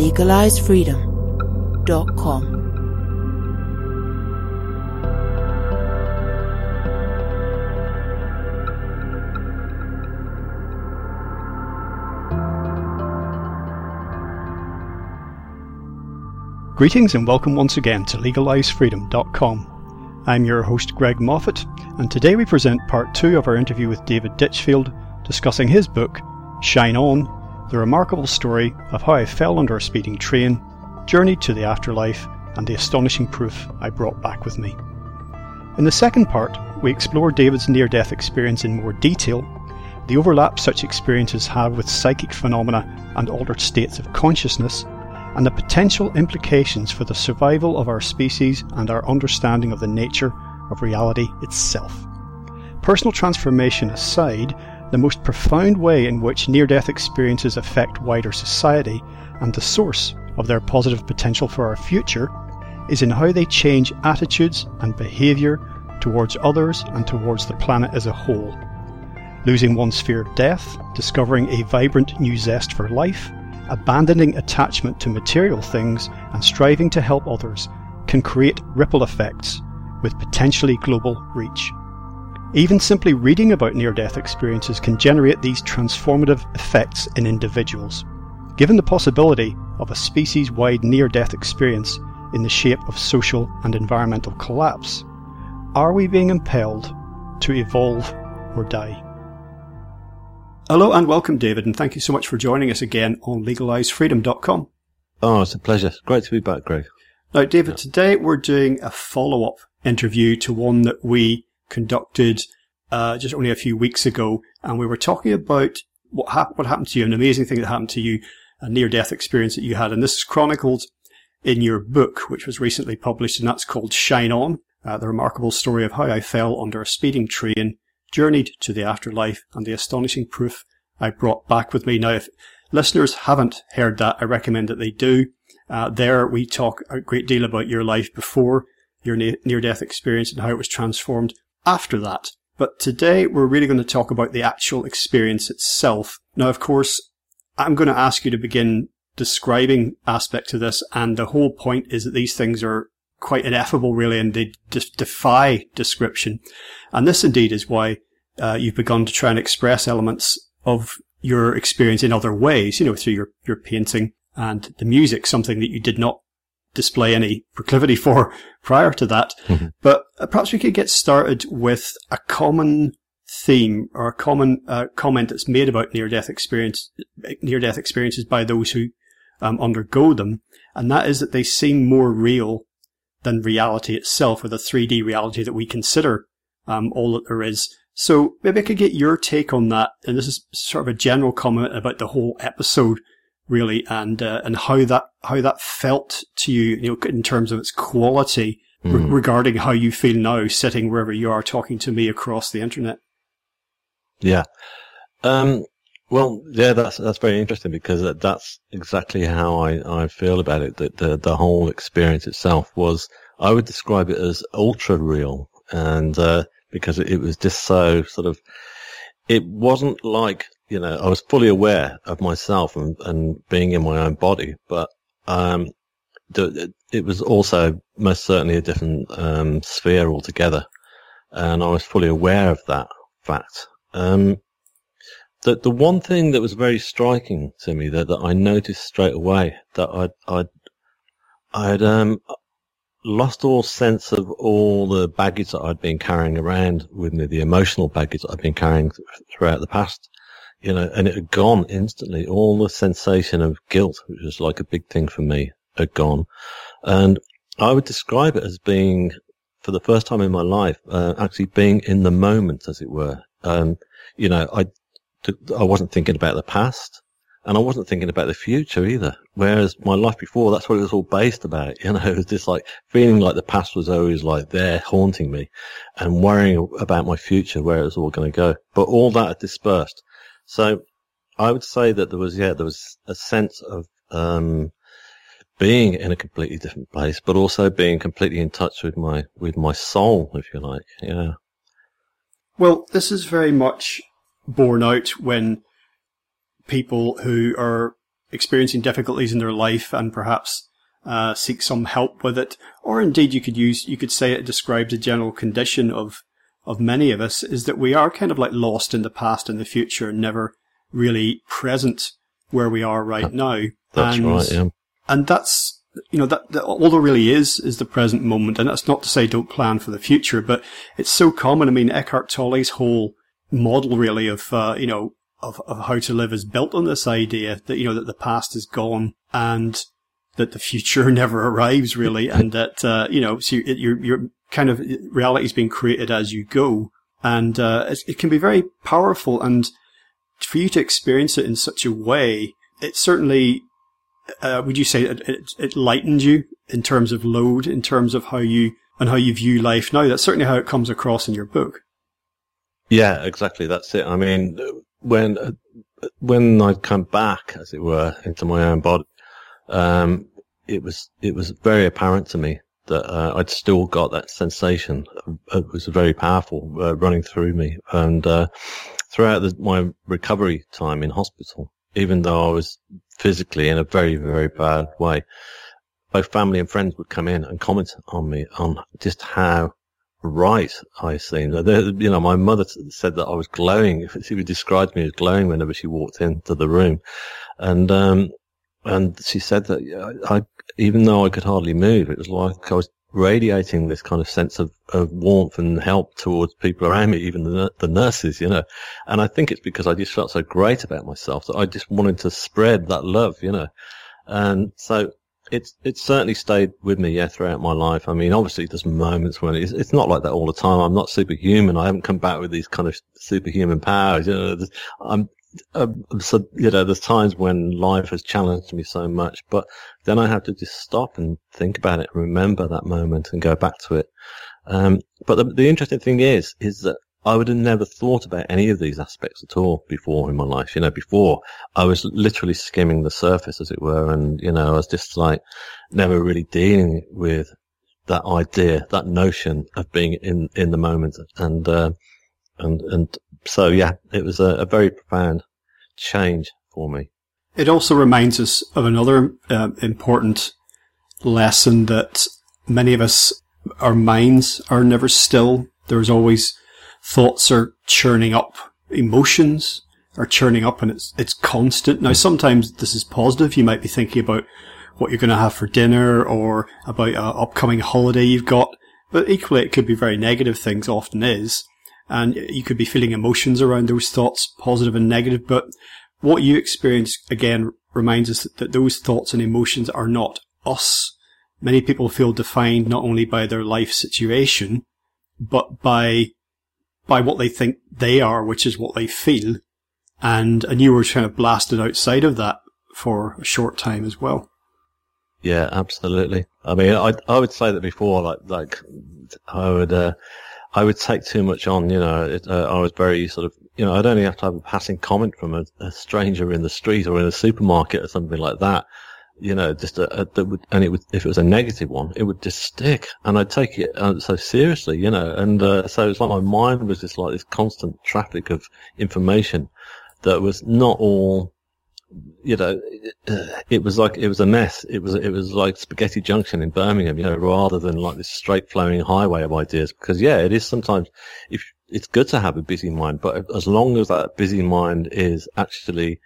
LegalizeFreedom.com. Greetings and welcome once again to LegalizeFreedom.com. I'm your host Greg Moffat, and today we present part two of our interview with David Ditchfield discussing his book, Shine On The Remarkable Story of How I Fell Under a Speeding Train, Journeyed to the Afterlife, and the Astonishing Proof I Brought Back with Me. In the second part, we explore David's near death experience in more detail, the overlap such experiences have with psychic phenomena and altered states of consciousness and the potential implications for the survival of our species and our understanding of the nature of reality itself. Personal transformation aside, the most profound way in which near death experiences affect wider society and the source of their positive potential for our future is in how they change attitudes and behaviour towards others and towards the planet as a whole. Losing one's fear of death, discovering a vibrant new zest for life, abandoning attachment to material things and striving to help others can create ripple effects with potentially global reach. Even simply reading about near death experiences can generate these transformative effects in individuals. Given the possibility of a species wide near death experience in the shape of social and environmental collapse, are we being impelled to evolve or die? Hello and welcome, David, and thank you so much for joining us again on legalizefreedom.com. Oh, it's a pleasure. Great to be back, Greg. Now, David, today we're doing a follow up interview to one that we conducted uh, just only a few weeks ago, and we were talking about what, hap- what happened to you, an amazing thing that happened to you, a near death experience that you had. And this is chronicled in your book, which was recently published, and that's called Shine On uh, The Remarkable Story of How I Fell Under a Speeding Train journeyed to the afterlife and the astonishing proof I brought back with me. Now, if listeners haven't heard that, I recommend that they do. Uh, there we talk a great deal about your life before your near death experience and how it was transformed after that. But today we're really going to talk about the actual experience itself. Now, of course, I'm going to ask you to begin describing aspects of this. And the whole point is that these things are quite ineffable, really, and they just defy description. And this indeed is why uh, you've begun to try and express elements of your experience in other ways, you know, through your, your painting and the music, something that you did not display any proclivity for prior to that. Mm-hmm. But uh, perhaps we could get started with a common theme or a common uh, comment that's made about near death experience, near death experiences by those who um, undergo them. And that is that they seem more real than reality itself or the 3D reality that we consider um, all that there is. So maybe I could get your take on that. And this is sort of a general comment about the whole episode, really, and uh, and how that how that felt to you, you know, in terms of its quality mm. re- regarding how you feel now, sitting wherever you are, talking to me across the internet. Yeah. Um, well, yeah, that's that's very interesting because that's exactly how I, I feel about it. That the the whole experience itself was, I would describe it as ultra real, and uh, because it, it, was just so sort of, it wasn't like you know I was fully aware of myself and, and being in my own body, but um, it was also most certainly a different um, sphere altogether, and I was fully aware of that fact. Um, the the one thing that was very striking to me that, that I noticed straight away that I'd I'd I'd um lost all sense of all the baggage that I'd been carrying around with me, the emotional baggage that I'd been carrying throughout the past, you know, and it had gone instantly. All the sensation of guilt, which was like a big thing for me, had gone, and I would describe it as being, for the first time in my life, uh, actually being in the moment, as it were. Um, you know, I I wasn't thinking about the past. and I wasn't thinking about the future either. Whereas my life before, that's what it was all based about. You know, it was just like feeling like the past was always like there haunting me and worrying about my future, where it was all going to go. But all that had dispersed. So I would say that there was, yeah, there was a sense of, um, being in a completely different place, but also being completely in touch with my, with my soul, if you like. Yeah. Well, this is very much borne out when people who are experiencing difficulties in their life and perhaps uh, seek some help with it, or indeed you could use you could say it describes a general condition of of many of us is that we are kind of like lost in the past and the future, never really present where we are right now. That's and, right. Yeah. and that's you know that, that all there really is is the present moment, and that's not to say don't plan for the future, but it's so common. I mean, Eckhart Tolle's whole model really of uh, you know of, of how to live is built on this idea that, you know, that the past is gone and that the future never arrives really. and that, uh, you know, so you're, you're kind of, reality is being created as you go. And, uh, it can be very powerful. And for you to experience it in such a way, it certainly, uh, would you say it, it, it lightened you in terms of load, in terms of how you, and how you view life now? That's certainly how it comes across in your book. Yeah, exactly. That's it. I mean, when when I'd come back, as it were, into my own body, um, it was it was very apparent to me that uh, I'd still got that sensation. It was very powerful uh, running through me, and uh, throughout the, my recovery time in hospital, even though I was physically in a very very bad way, both family and friends would come in and comment on me on just how right I seemed. You know, my mother said that I was glowing. She would describe me as glowing whenever she walked into the room. And, um, and she said that I, even though I could hardly move, it was like I was radiating this kind of sense of, of warmth and help towards people around me, even the, the nurses, you know. And I think it's because I just felt so great about myself that I just wanted to spread that love, you know. And so it's it's certainly stayed with me, yeah, throughout my life. I mean, obviously, there's moments when it's, it's not like that all the time. I'm not superhuman. I haven't come back with these kind of superhuman powers. You know, I'm, I'm so you know, there's times when life has challenged me so much, but then I have to just stop and think about it, remember that moment, and go back to it. Um, but the, the interesting thing is, is that I would have never thought about any of these aspects at all before in my life. You know, before I was literally skimming the surface, as it were, and you know, I was just like never really dealing with that idea, that notion of being in in the moment, and uh, and and so yeah, it was a, a, very profound change for me. It also reminds us of another uh, important lesson that many of us, our minds are never still. There's always thoughts are churning up, emotions are churning up and it's, it's constant. Now, sometimes this is positive. You might be thinking about what you're going to have for dinner or about an upcoming holiday you've got. But equally, it could be very negative things, often is. And you could be feeling emotions around those thoughts, positive and negative. But what you experience, again, reminds us that those thoughts and emotions are not us. Many people feel defined not only by their life situation, but by by what they think they are, which is what they feel. And, and you were kind of blasted outside of that for a short time as well. Yeah, absolutely. I mean, I, I would say that before, like, like, I would, uh, I would take too much on, you know, it, uh, I was very sort of, you know, I'd only have to have a passing comment from a, a stranger in the street or in a supermarket or something like that you know, just a, a, that would, and it would, if it was a negative one, it would just stick, and I'd take it uh, so seriously, you know, and uh, so it's like my mind was just like this constant traffic of information that was not all, you know, it, it was like it was a mess. It was it was like Spaghetti Junction in Birmingham, you know, rather than like this straight flowing highway of ideas. Because yeah, it is sometimes if it's good to have a busy mind, but as long as that busy mind is actually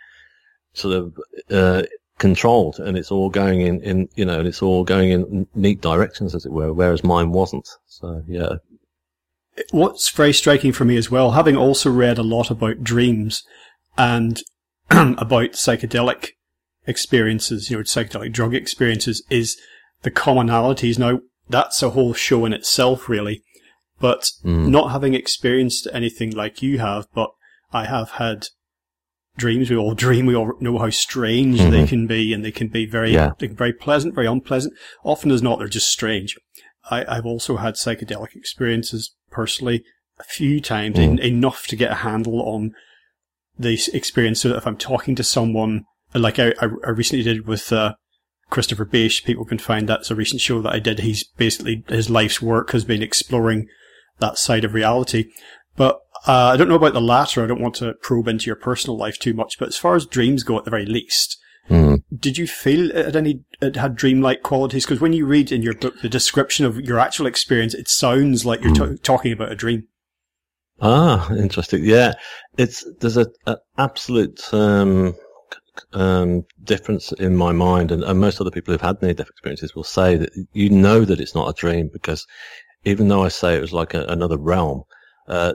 sort of uh, controlled and it's all going in, in, you know, and it's all going in neat directions, as it were, whereas mine wasn't. So, yeah. What's very striking for me as well, having also read a lot about dreams and about psychedelic experiences, you know, psychedelic drug experiences, is the commonalities. Now, that's a whole show in itself, really. But mm. not having experienced anything like you have, but I have had dreams. We all dream. We all know how strange mm-hmm. they can be, and they can be very, yeah. they can be very pleasant, very unpleasant. Often as not, they're just strange. I, have also had psychedelic experiences personally a few times, mm. enough to get a handle on the experience. So that if I'm talking to someone, like I, I recently did with uh, Christopher Bache, people can find that's a recent show that I did. He's basically his life's work has been exploring that side of reality. But uh, I don't know about the latter. I don't want to probe into your personal life too much. But as far as dreams go, at the very least, mm. did you feel it had any it had dreamlike qualities? Because when you read in your book the description of your actual experience, it sounds like you're mm. t- talking about a dream. Ah, interesting. Yeah, it's there's a, a absolute um, um, difference in my mind, and, and most other people who've had near-death experiences will say that you know that it's not a dream because even though I say it was like a, another realm, uh,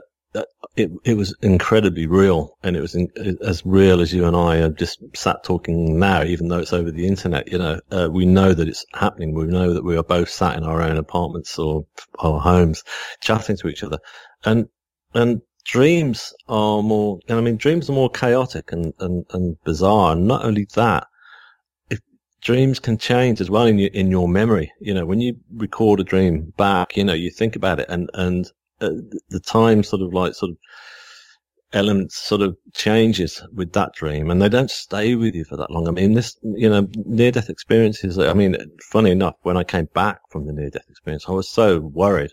it it was incredibly real, and it was in, as real as you and I are just sat talking now, even though it's over the internet. You know, uh, we know that it's happening. We know that we are both sat in our own apartments or our homes, chatting to each other, and and dreams are more. I mean, dreams are more chaotic and and, and bizarre. And not only that, if dreams can change as well in your in your memory. You know, when you record a dream back, you know, you think about it, and and uh, the time sort of like sort of elements sort of changes with that dream and they don't stay with you for that long. I mean, this, you know, near death experiences, I mean, funny enough, when I came back from the near death experience, I was so worried.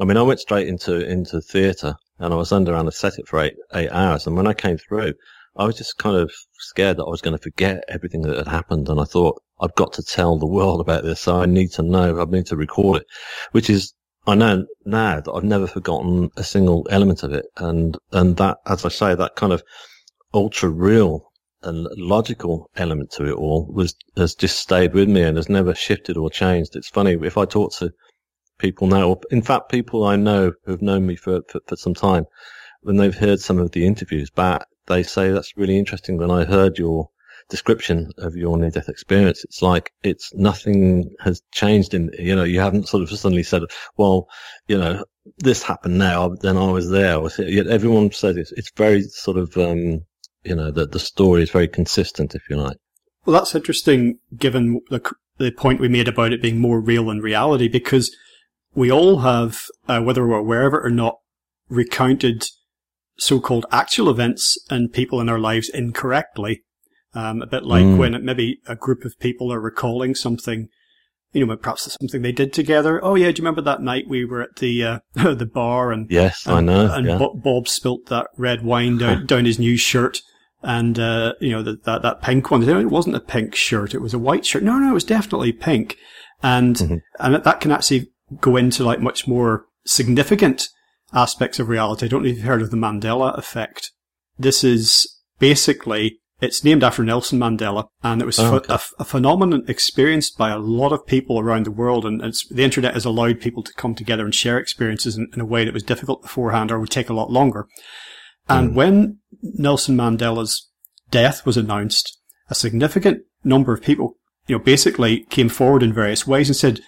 I mean, I went straight into, into theatre and I was under anesthetic for eight, eight hours. And when I came through, I was just kind of scared that I was going to forget everything that had happened. And I thought, I've got to tell the world about this. So I need to know, I need to record it, which is I know now that I've never forgotten a single element of it. And, and that, as I say, that kind of ultra real and logical element to it all was, has just stayed with me and has never shifted or changed. It's funny if I talk to people now, or in fact, people I know who've known me for, for, for some time, when they've heard some of the interviews back, they say that's really interesting. When I heard your description of your near death experience. It's like it's nothing has changed in, you know, you haven't sort of suddenly said, well, you know, this happened now, then I was there. Yet everyone says it's, it's very sort of, um, you know, that the story is very consistent, if you like. Well, that's interesting given the, the point we made about it being more real than reality because we all have, uh, whether we're aware of it or not, recounted so-called actual events and people in our lives incorrectly um, a bit like mm. when maybe a group of people are recalling something, you know, perhaps something they did together. Oh yeah, do you remember that night we were at the uh, the bar and yes, and, I know, and yeah. Bob spilt that red wine down, down his new shirt. And, uh, you know, that, that, that pink one, it wasn't a pink shirt, it was a white shirt. No, no, it was definitely pink. And, mm-hmm. and that can actually go into like much more significant aspects of reality. I don't know if you've heard of the Mandela effect. This is basically it's named after Nelson Mandela, and it was oh, okay. a, a, phenomenon experienced by a lot of people around the world. And the internet has allowed people to come together and share experiences in, in, a way that was difficult beforehand, or would take a lot longer. And mm. when Nelson Mandela's death was announced, a significant number of people, you know, basically came forward in various ways and said,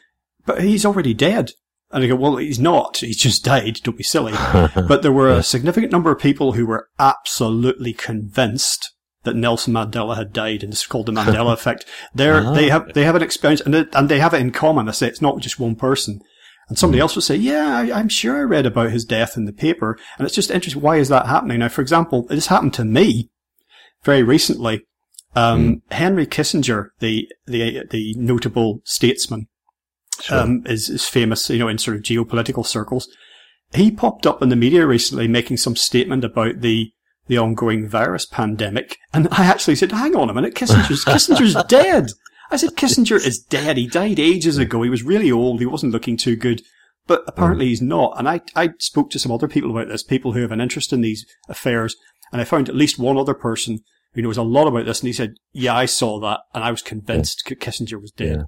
"But he's already dead." And I go, well, he's not. He's just died. Don't be silly. but there were a significant number of people who were absolutely convinced that Nelson Mandela had died, and it's called the Mandela effect. They're, uh-huh. they have they have an experience, and they, and they have it in common. I say it's not just one person. And somebody mm. else would say, "Yeah, I, am sure I read about his death in the paper." And it's just interesting. Why is that happening now? For example, this happened to me very recently. Um, mm. Henry Kissinger, the the the notable statesman, sure. um, is is famous, you know, in sort of geopolitical circles. He popped up in the media recently making some statement about the the ongoing virus pandemic. And I actually said, hang on a minute, Kissinger's, Kissinger's dead. I said, Kissinger is dead. He died ages ago. He was really old. He wasn't looking too good. But apparently mm. he's not. And I, I spoke to some other people about this, people who have an interest in these affairs. And I found at least one other person who knows a lot about this. And he said, yeah, I saw that. And I was convinced yeah. Kissinger was dead.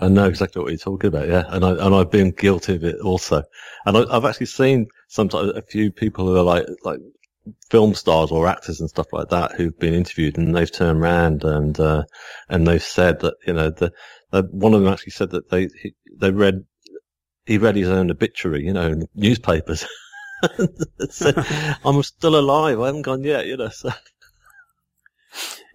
I know exactly what you're talking about. Yeah. And I, and I've been guilty of it also. And I, have actually seen sometimes a few people who are like, like film stars or actors and stuff like that who've been interviewed and they've turned around and uh, and they've said that you know the, the, one of them actually said that they he, they read he read his own obituary you know in newspapers said I'm still alive I haven't gone yet you know so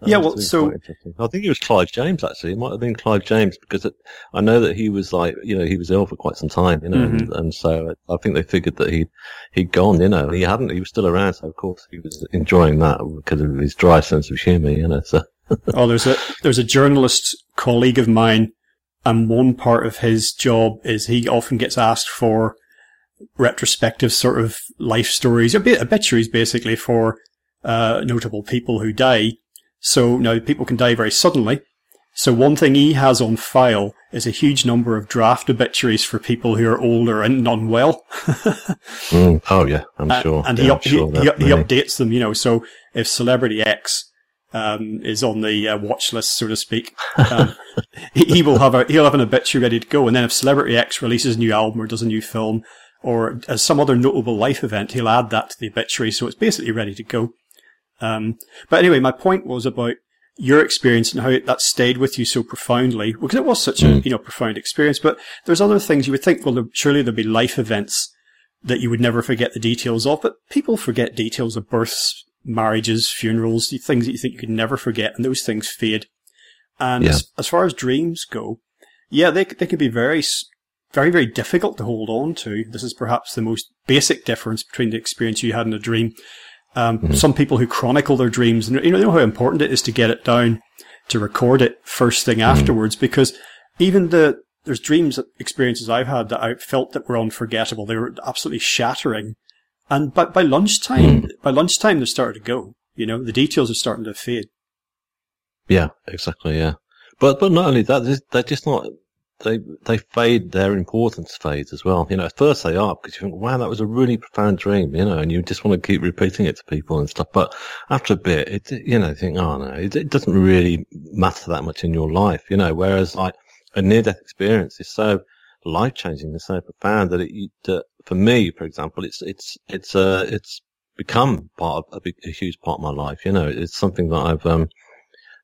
yeah, well, so I think it was Clive James actually. It might have been Clive James because it, I know that he was like, you know, he was ill for quite some time, you know, mm-hmm. and, and, so I think they figured that he he'd gone, you know, he hadn't, he was still around, so of course he was enjoying that because of his dry sense of humour, you know. So oh, there's a there's a journalist colleague of mine, and one part of his job is he often gets asked for retrospective sort of life stories, obituaries basically for uh, notable people who die. So now people can die very suddenly. So one thing he has on file is a huge number of draft obituaries for people who are older and unwell. mm, oh yeah, I'm sure. And, yeah, he, up, sure he, he, he, updates them, you know. So if celebrity X um, is on the uh, watch list, so to speak, um, he, he, will have a he'll have an obituary ready to go. And then if celebrity X releases a new album or does a new film or as some other notable life event, he'll add that to the obituary. So it's basically ready to go. Um, but anyway, my point was about your experience and how that stayed with you so profoundly because it was such a, mm. you know, profound experience. But there's other things you would think, well, surely there'd be life events that you would never forget the details of, but people forget details of births, marriages, funerals, things that you think you could never forget, and those things fade. And yeah. as, as, far as dreams go, yeah, they, they can be very, very, very difficult to hold on to. This is perhaps the most basic difference between the experience you had in a dream um, mm-hmm. Some people who chronicle their dreams, and you know, you know how important it is to get it down, to record it first thing mm-hmm. afterwards, because even the there's dreams experiences I've had that I felt that were unforgettable. They were absolutely shattering, and by by lunchtime, mm. by lunchtime they started to go. You know, the details are starting to fade. Yeah, exactly. Yeah, but but not only that, they're just not they they fade, their importance fades as well. You know, at first they are because you think, wow, that was a really profound dream, you know, and you just want to keep repeating it to people and stuff. But after a bit, it, you know, you think, oh no, it, it doesn't really matter that much in your life, you know, whereas like a near death experience is so life changing and so profound that it, for me, for example, it's, it's, it's, uh, it's become part of a, big, a huge part of my life. You know, it's something that I've, um,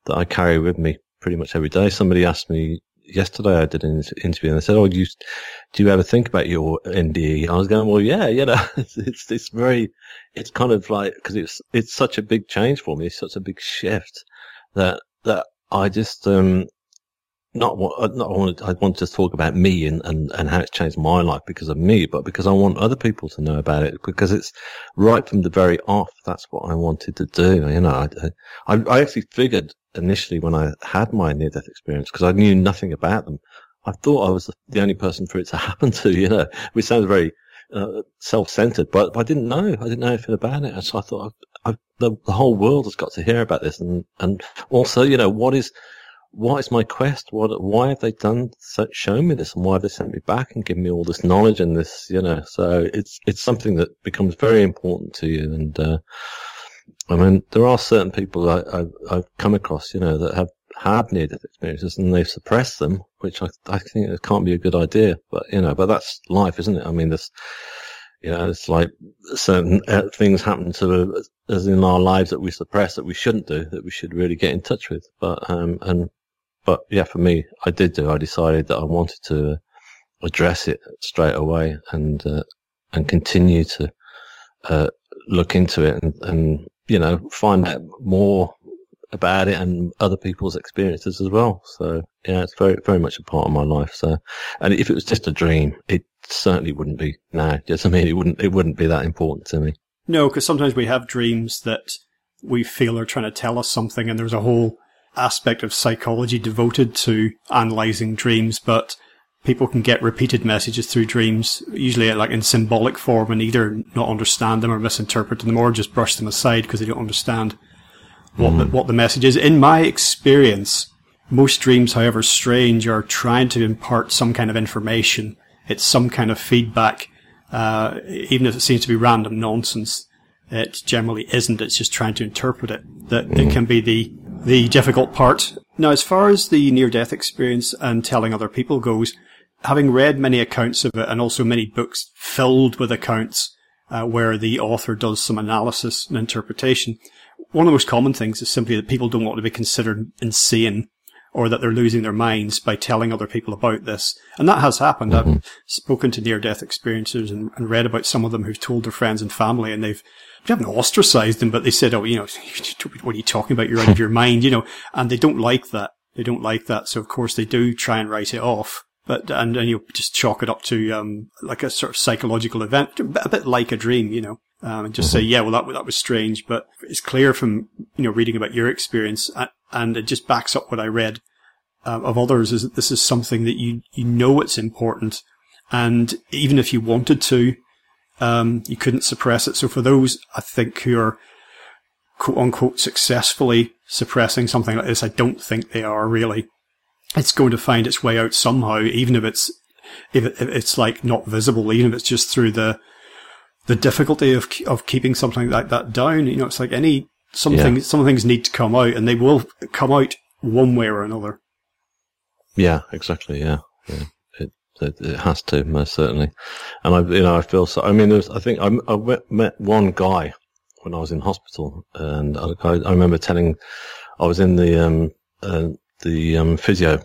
that I carry with me pretty much every day. Somebody asked me yesterday I did an interview and they said, "Oh, you, do you ever think about your NDE?" I was going, "Well, yeah, you know, it's it's, it's very, it's kind of like because it's it's such a big change for me, it's such a big shift that that I just um not what not I want I want to talk about me and, and and how it's changed my life because of me, but because I want other people to know about it because it's right from the very off. That's what I wanted to do. You know, I I, I actually figured initially when I had my near death experience because I knew nothing about them. I thought I was the only person for it to happen to, you know, which sounds very uh, self-centered, but, but, I didn't know. I didn't know anything about it. And so I thought I, the, the whole world has got to hear about this. And, and also, you know, what is, what is my quest? What, why have they done, shown me this and why have they sent me back and given me all this knowledge and this, you know, so it's, it's something that becomes very important to you. And, uh, I mean, there are certain people I, have come across, you know, that have had near-death experiences and they've suppressed them, which I, I think it can't be a good idea. But you know, but that's life, isn't it? I mean, there's, you know, it's like certain uh, things happen to us in our lives that we suppress that we shouldn't do, that we should really get in touch with. But um, and but yeah, for me, I did do. I decided that I wanted to address it straight away and uh, and continue to uh, look into it and, and you know, find out more about it and other people's experiences as well. So yeah, it's very, very much a part of my life. So, and if it was just a dream, it certainly wouldn't be. No, just I mean, it wouldn't, it wouldn't be that important to me. No, because sometimes we have dreams that we feel are trying to tell us something, and there's a whole aspect of psychology devoted to analyzing dreams, but people can get repeated messages through dreams, usually like in symbolic form, and either not understand them or misinterpret them or just brush them aside because they don't understand what mm. the, what the message is. In my experience, most dreams, however strange, are trying to impart some kind of information. It's some kind of feedback, uh, even if it seems to be random nonsense. It generally isn't. It's just trying to interpret it. That mm. it can be the the difficult part. Now, as far as the near death experience and telling other people goes, having read many accounts of it and also many books filled with accounts uh, where the author does some analysis and interpretation, one of the most common things is simply that people don't want to be considered insane or that they're losing their minds by telling other people about this. And that has happened. Mm-hmm. I've spoken to near death experiencers and, and, read about some of them who've told their friends and family and they've we haven't ostracized him, but they said, "Oh, you know, what are you talking about? You're out of your mind," you know, and they don't like that. They don't like that, so of course they do try and write it off. But and then you just chalk it up to um, like a sort of psychological event, a bit like a dream, you know, um, and just mm-hmm. say, yeah, well that that was strange, but it's clear from you know reading about your experience, and it just backs up what I read uh, of others is that this is something that you you know it's important, and even if you wanted to, um, you couldn't suppress it. So for those I think who are quote unquote successfully suppressing something like this, I don't think they are really. It's going to find its way out somehow, even if it's if, it, if it's like not visible, even if it's just through the the difficulty of of keeping something like that down. You know, it's like any something yeah. some things need to come out, and they will come out one way or another. Yeah, exactly. Yeah, yeah. It, it, has to most certainly, and I you know I feel so. I mean, I think I, I met one guy when I was in hospital, and I, I remember telling I was in the um uh, the um physio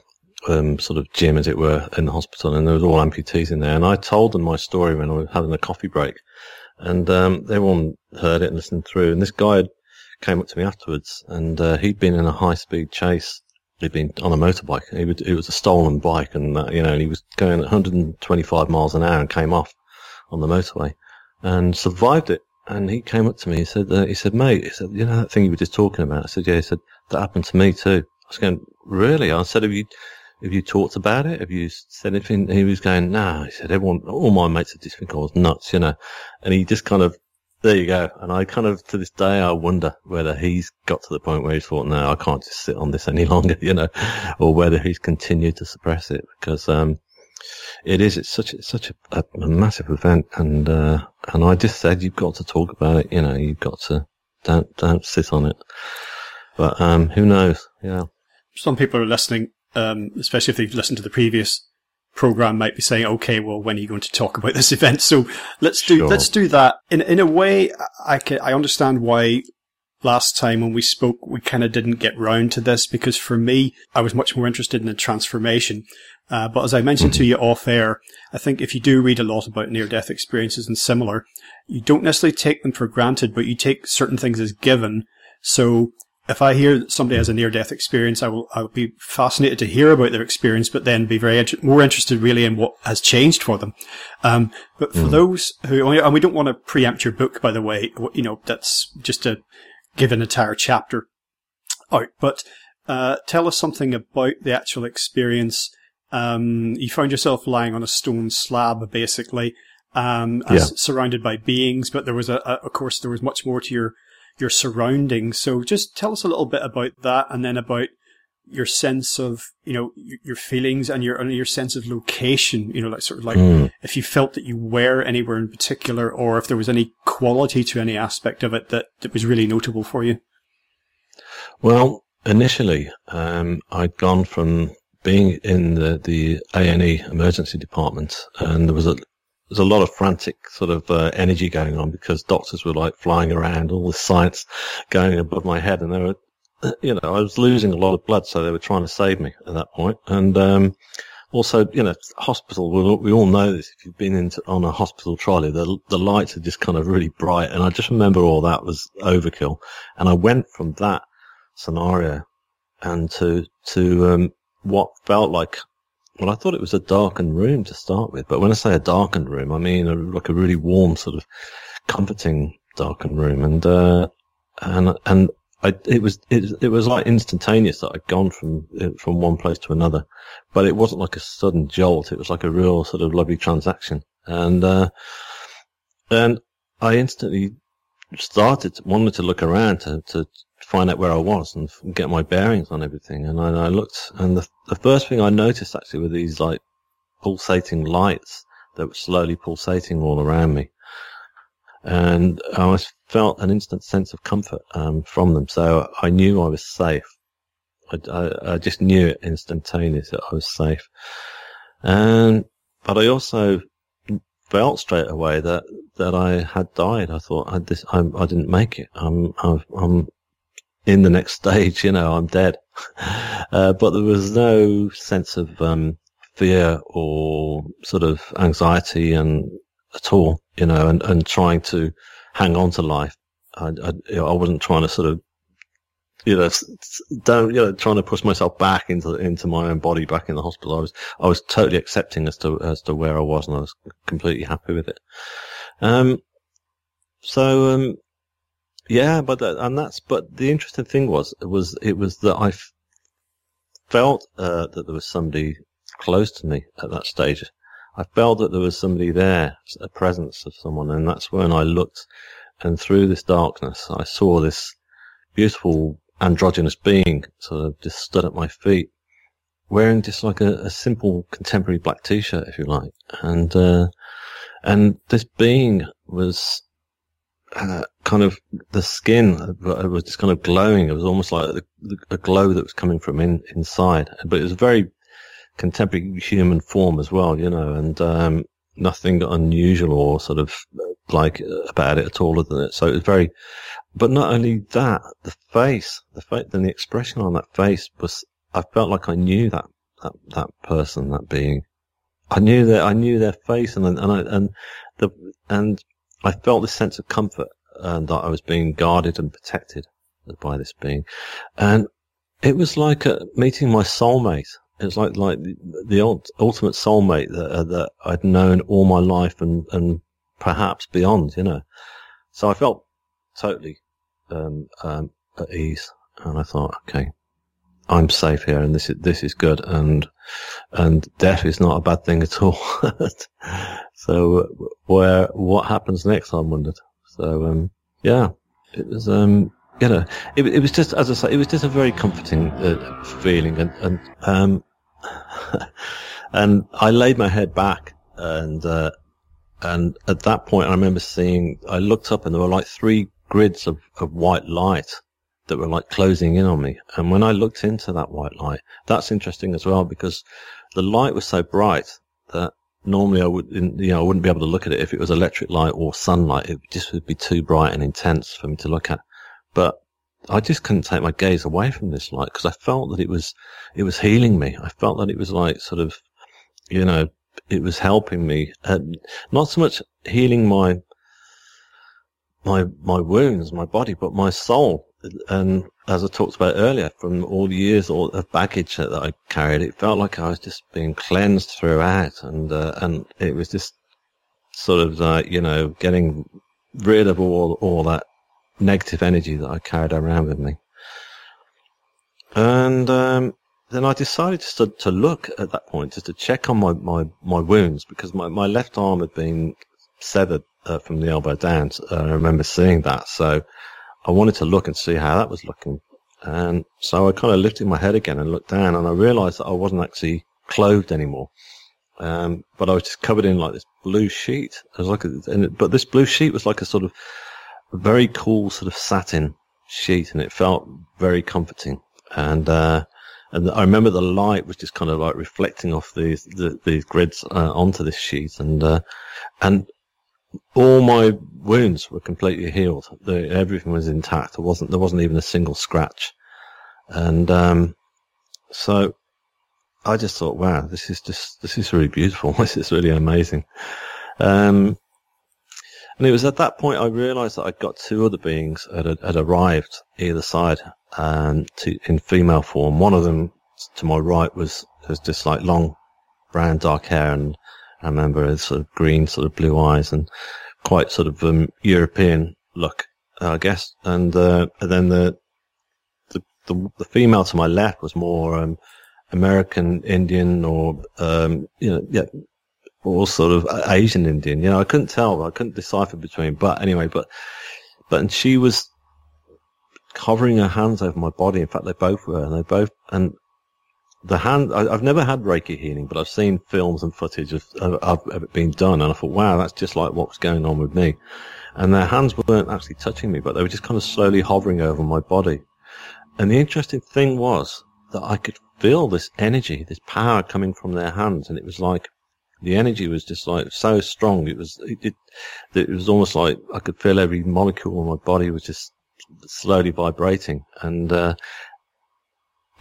um, sort of gym, as it were, in the hospital, and there was all amputees in there. And I told them my story when I was having a coffee break, and um, everyone heard it and listened through. And this guy came up to me afterwards, and uh, he'd been in a high speed chase he'd been on a motorbike. He would, it was a stolen bike, and uh, you know, and he was going 125 miles an hour and came off on the motorway and survived it. And he came up to me. He said, uh, "He said, mate, he said, you know that thing you were just talking about." I said, "Yeah." He said, "That happened to me too." I was going, "Really?" I said, "Have you?" Have you talked about it? Have you said anything? He was going, no. He said, everyone, all my mates just think I was nuts, you know. And he just kind of there you go. And I kind of, to this day, I wonder whether he's got to the point where he's thought, no, I can't just sit on this any longer, you know, or whether he's continued to suppress it because, um, it is, it's such, it's such a, a, massive event. And, uh, and I just said, you've got to talk about it, you know, you've got to, don't, don't sit on it. But, um, who knows? Yeah. Some people are listening, um, especially if they've listened to the previous program might be saying, okay, well, when are you going to talk about this event? So let's do, sure. let's do that. In, in a way, I can, I understand why last time when we spoke, we kind of didn't get round to this because for me, I was much more interested in the transformation. Uh, but as I mentioned mm-hmm. to you off air, I think if you do read a lot about near death experiences and similar, you don't necessarily take them for granted, but you take certain things as given. So if I hear that somebody has a near death experience, I will, I'll be fascinated to hear about their experience, but then be very more interested really in what has changed for them. Um, but for mm. those who, and we don't want to preempt your book, by the way, you know, that's just to give an entire chapter out, but, uh, tell us something about the actual experience. Um, you found yourself lying on a stone slab, basically, um, yeah. surrounded by beings, but there was a, a, of course, there was much more to your, your surroundings. So just tell us a little bit about that and then about your sense of, you know, your feelings and your, and your sense of location, you know, like sort of like mm. if you felt that you were anywhere in particular or if there was any quality to any aspect of it that, that was really notable for you. Well, initially, um, I'd gone from being in the, the A&E emergency department and there was a, there's a lot of frantic sort of uh, energy going on because doctors were like flying around, all the science going above my head, and they were, you know, I was losing a lot of blood, so they were trying to save me at that point. And um, also, you know, hospital. We all know this. If you've been into, on a hospital trolley, the the lights are just kind of really bright, and I just remember all that was overkill. And I went from that scenario and to to um, what felt like well, I thought it was a darkened room to start with, but when I say a darkened room, I mean a, like a really warm, sort of comforting darkened room, and uh, and and I, it was it, it was like instantaneous that I'd gone from from one place to another, but it wasn't like a sudden jolt. It was like a real sort of lovely transaction, and uh, and I instantly started wanted to look around to, to find out where I was and get my bearings on everything. And I, I looked, and the, the first thing I noticed actually were these like pulsating lights that were slowly pulsating all around me. And I felt an instant sense of comfort um, from them. So I knew I was safe. I, I, I just knew it instantaneously that I was safe. And, but I also felt straight away that, that I had died. I thought I, this, I, I didn't make it. I'm, I'm, in the next stage, you know, I'm dead. Uh, but there was no sense of um, fear or sort of anxiety and at all, you know, and, and trying to hang on to life I, I, I wasn't trying to sort of, you know, don't, you know, trying to push myself back into, into my own body back in the hospital. I was, I was totally accepting as to, as to where I was and I was completely happy with it. Um, so, um, yeah, but that, and that's, but the interesting thing was, was, it was that I f- felt, uh, that there was somebody close to me at that stage. I felt that there was somebody there, a presence of someone, and that's when I looked, and through this darkness, I saw this beautiful androgynous being sort of just stood at my feet, wearing just like a, a simple contemporary black t-shirt, if you like, and uh, and this being was uh, kind of the skin it was just kind of glowing. It was almost like a, a glow that was coming from in, inside, but it was a very contemporary human form as well, you know, and um, nothing unusual or sort of like about it at all other than it. So it was very, but not only that, the face, the face, then the expression on that face was, I felt like I knew that, that, that person, that being. I knew that, I knew their face and, and I, and the, and I felt this sense of comfort and that I was being guarded and protected by this being. And it was like a, meeting my soulmate it was like like the, the ultimate soulmate that uh, that I'd known all my life and and perhaps beyond, you know. So I felt totally um, um, at ease, and I thought, okay, I'm safe here, and this is this is good, and and death is not a bad thing at all. so where what happens next? I wondered. So um, yeah, it was um, you know, it, it was just, as I say, it was just a very comforting uh, feeling, and and um, and I laid my head back, and uh, and at that point, I remember seeing. I looked up, and there were like three grids of, of white light that were like closing in on me. And when I looked into that white light, that's interesting as well because the light was so bright that normally I would, you know, I wouldn't be able to look at it if it was electric light or sunlight. It just would be too bright and intense for me to look at. But I just couldn't take my gaze away from this light because I felt that it was, it was healing me. I felt that it was like sort of, you know, it was helping me, and not so much healing my, my, my wounds, my body, but my soul. And as I talked about earlier, from all the years of baggage that I carried, it felt like I was just being cleansed throughout, and uh, and it was just sort of like you know getting rid of all all that negative energy that I carried around with me. And um, then I decided to, to look at that point, just to check on my, my, my wounds, because my, my left arm had been severed uh, from the elbow down. Uh, I remember seeing that. So I wanted to look and see how that was looking. And so I kind of lifted my head again and looked down, and I realized that I wasn't actually clothed anymore. Um, but I was just covered in like this blue sheet. It was like, a, but this blue sheet was like a sort of very cool sort of satin sheet, and it felt very comforting. And uh, and I remember the light was just kind of like reflecting off these the, these grids uh, onto this sheet, and uh, and all my wounds were completely healed. Everything was intact. There wasn't there wasn't even a single scratch, and um, so I just thought, wow, this is just this is really beautiful. This is really amazing. Um, and it was at that point I realised that I'd got two other beings had, had arrived either side um, to, in female form. One of them to my right was, was just like long brown dark hair and I remember his sort of green sort of blue eyes and quite sort of um, European look, I guess. And, uh, and then the, the, the, the, female to my left was more um, American Indian or um, you know yeah or sort of Asian Indian. You know, I couldn't tell. I couldn't decipher between. But anyway, but but and she was covering her hands over my body. In fact, they both were, and they both and the hand. I, have never had Reiki healing, but I've seen films and footage of, of, of it being done, and I thought, wow, that's just like what was going on with me. And their hands weren't actually touching me, but they were just kind of slowly hovering over my body. And the interesting thing was that I could feel this energy, this power coming from their hands, and it was like the energy was just like so strong. It was it, it, it was almost like I could feel every molecule in my body was just slowly vibrating. And uh,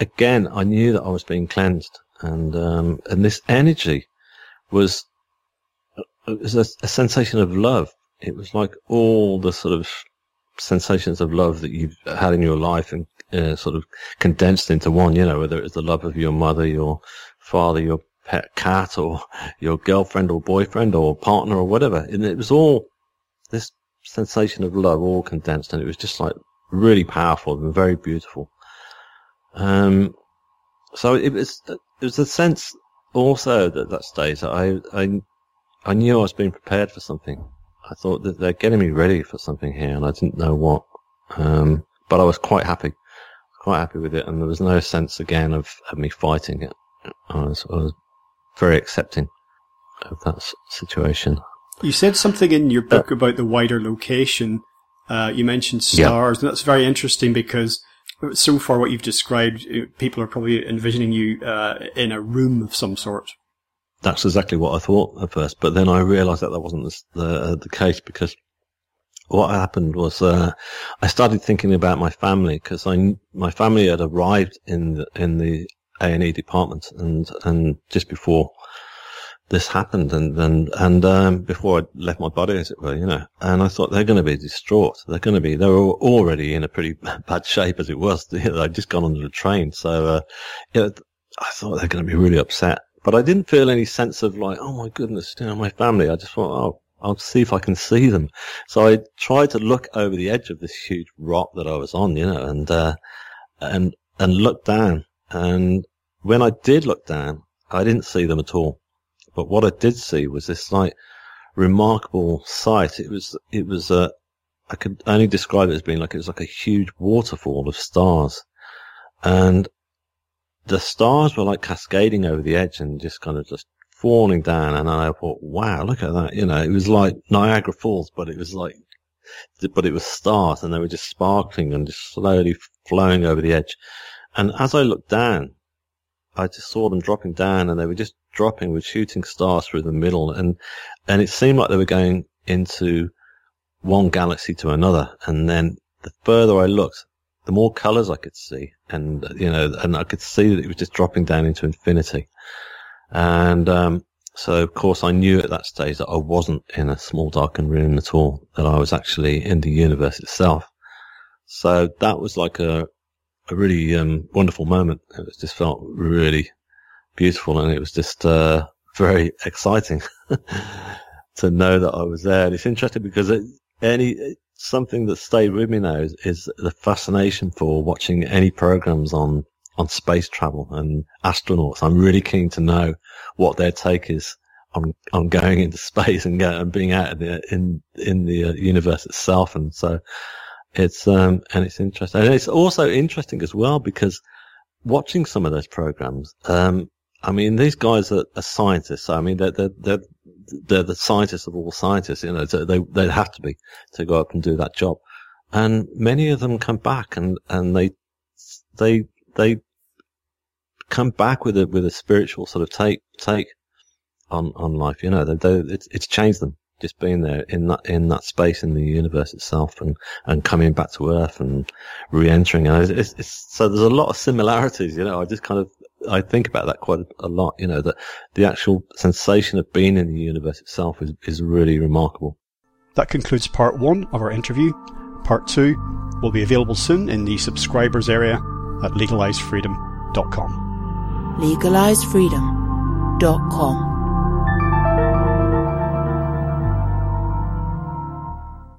again, I knew that I was being cleansed, and um, and this energy was it was a, a, sensation of love. It was like all the sort of sensations of love that you've had in your life and uh, sort of condensed into one, you know, whether it's the love of your mother, your father, your pet cat or your girlfriend or boyfriend or partner or whatever. And it was all this sensation of love all condensed and it was just like really powerful and very beautiful. Um, so it was, it was a sense also at that stage that I, I, I knew I was being prepared for something. I thought that they're getting me ready for something here and I didn't know what. Um, but I was quite happy, quite happy with it. And there was no sense again of, of me fighting it. I was, I was very accepting of that situation. You said something in your book uh, about the wider location. Uh, you mentioned stars, yeah. and that's very interesting because so far what you've described, uh, people are probably envisioning you uh, in a room of some sort. That's exactly what I thought at first, but then I realised that that wasn't the, the, the case because what happened was uh, I started thinking about my family because I my family had arrived in the in the A and E department and and just before this happened and and and um, before I left my body, as it were, you know. And I thought they're going to be distraught. They're going to be. They were already in a pretty bad shape as it was. They'd just gone under the train, so uh, you know, I thought they're going to be really upset. But I didn't feel any sense of like, oh my goodness, you know, my family. I just thought, oh, I'll see if I can see them. So I tried to look over the edge of this huge rock that I was on, you know, and uh, and and look down. And when I did look down, I didn't see them at all. But what I did see was this like remarkable sight. It was, it was, uh, I could only describe it as being like, it was like a huge waterfall of stars. And the stars were like cascading over the edge and just kind of just falling down. And I thought, wow, look at that. You know, it was like Niagara Falls, but it was like, but it was stars and they were just sparkling and just slowly flowing over the edge. And as I looked down, I just saw them dropping down and they were just dropping with shooting stars through the middle. And, and it seemed like they were going into one galaxy to another. And then the further I looked, the more colors I could see. And, you know, and I could see that it was just dropping down into infinity. And, um, so of course I knew at that stage that I wasn't in a small darkened room at all, that I was actually in the universe itself. So that was like a, a really um, wonderful moment. It was just felt really beautiful, and it was just uh, very exciting to know that I was there. And it's interesting because it, any something that stayed with me now is, is, the fascination for watching any programs on on space travel and astronauts. I'm really keen to know what their take is on on going into space and, go, and being out in the in in the uh, universe itself. And so it's um and it's interesting, and it's also interesting as well because watching some of those programs, um, I mean, these guys are, are scientists. I mean, they're, they're, they're, the scientists of all scientists, you know, they, they have to be to go up and do that job. And many of them come back and, and they, they, they come back with a, with a spiritual sort of take, take on, on life, you know, they, they, it's, it's changed them just being there in that in that space in the universe itself and and coming back to earth and re-entering. And it's, it's, so there's a lot of similarities you know. I just kind of i think about that quite a lot you know that the actual sensation of being in the universe itself is is really remarkable. That concludes part one of our interview. Part two will be available soon in the subscribers area at legalisefreedom.com legalisefreedom.com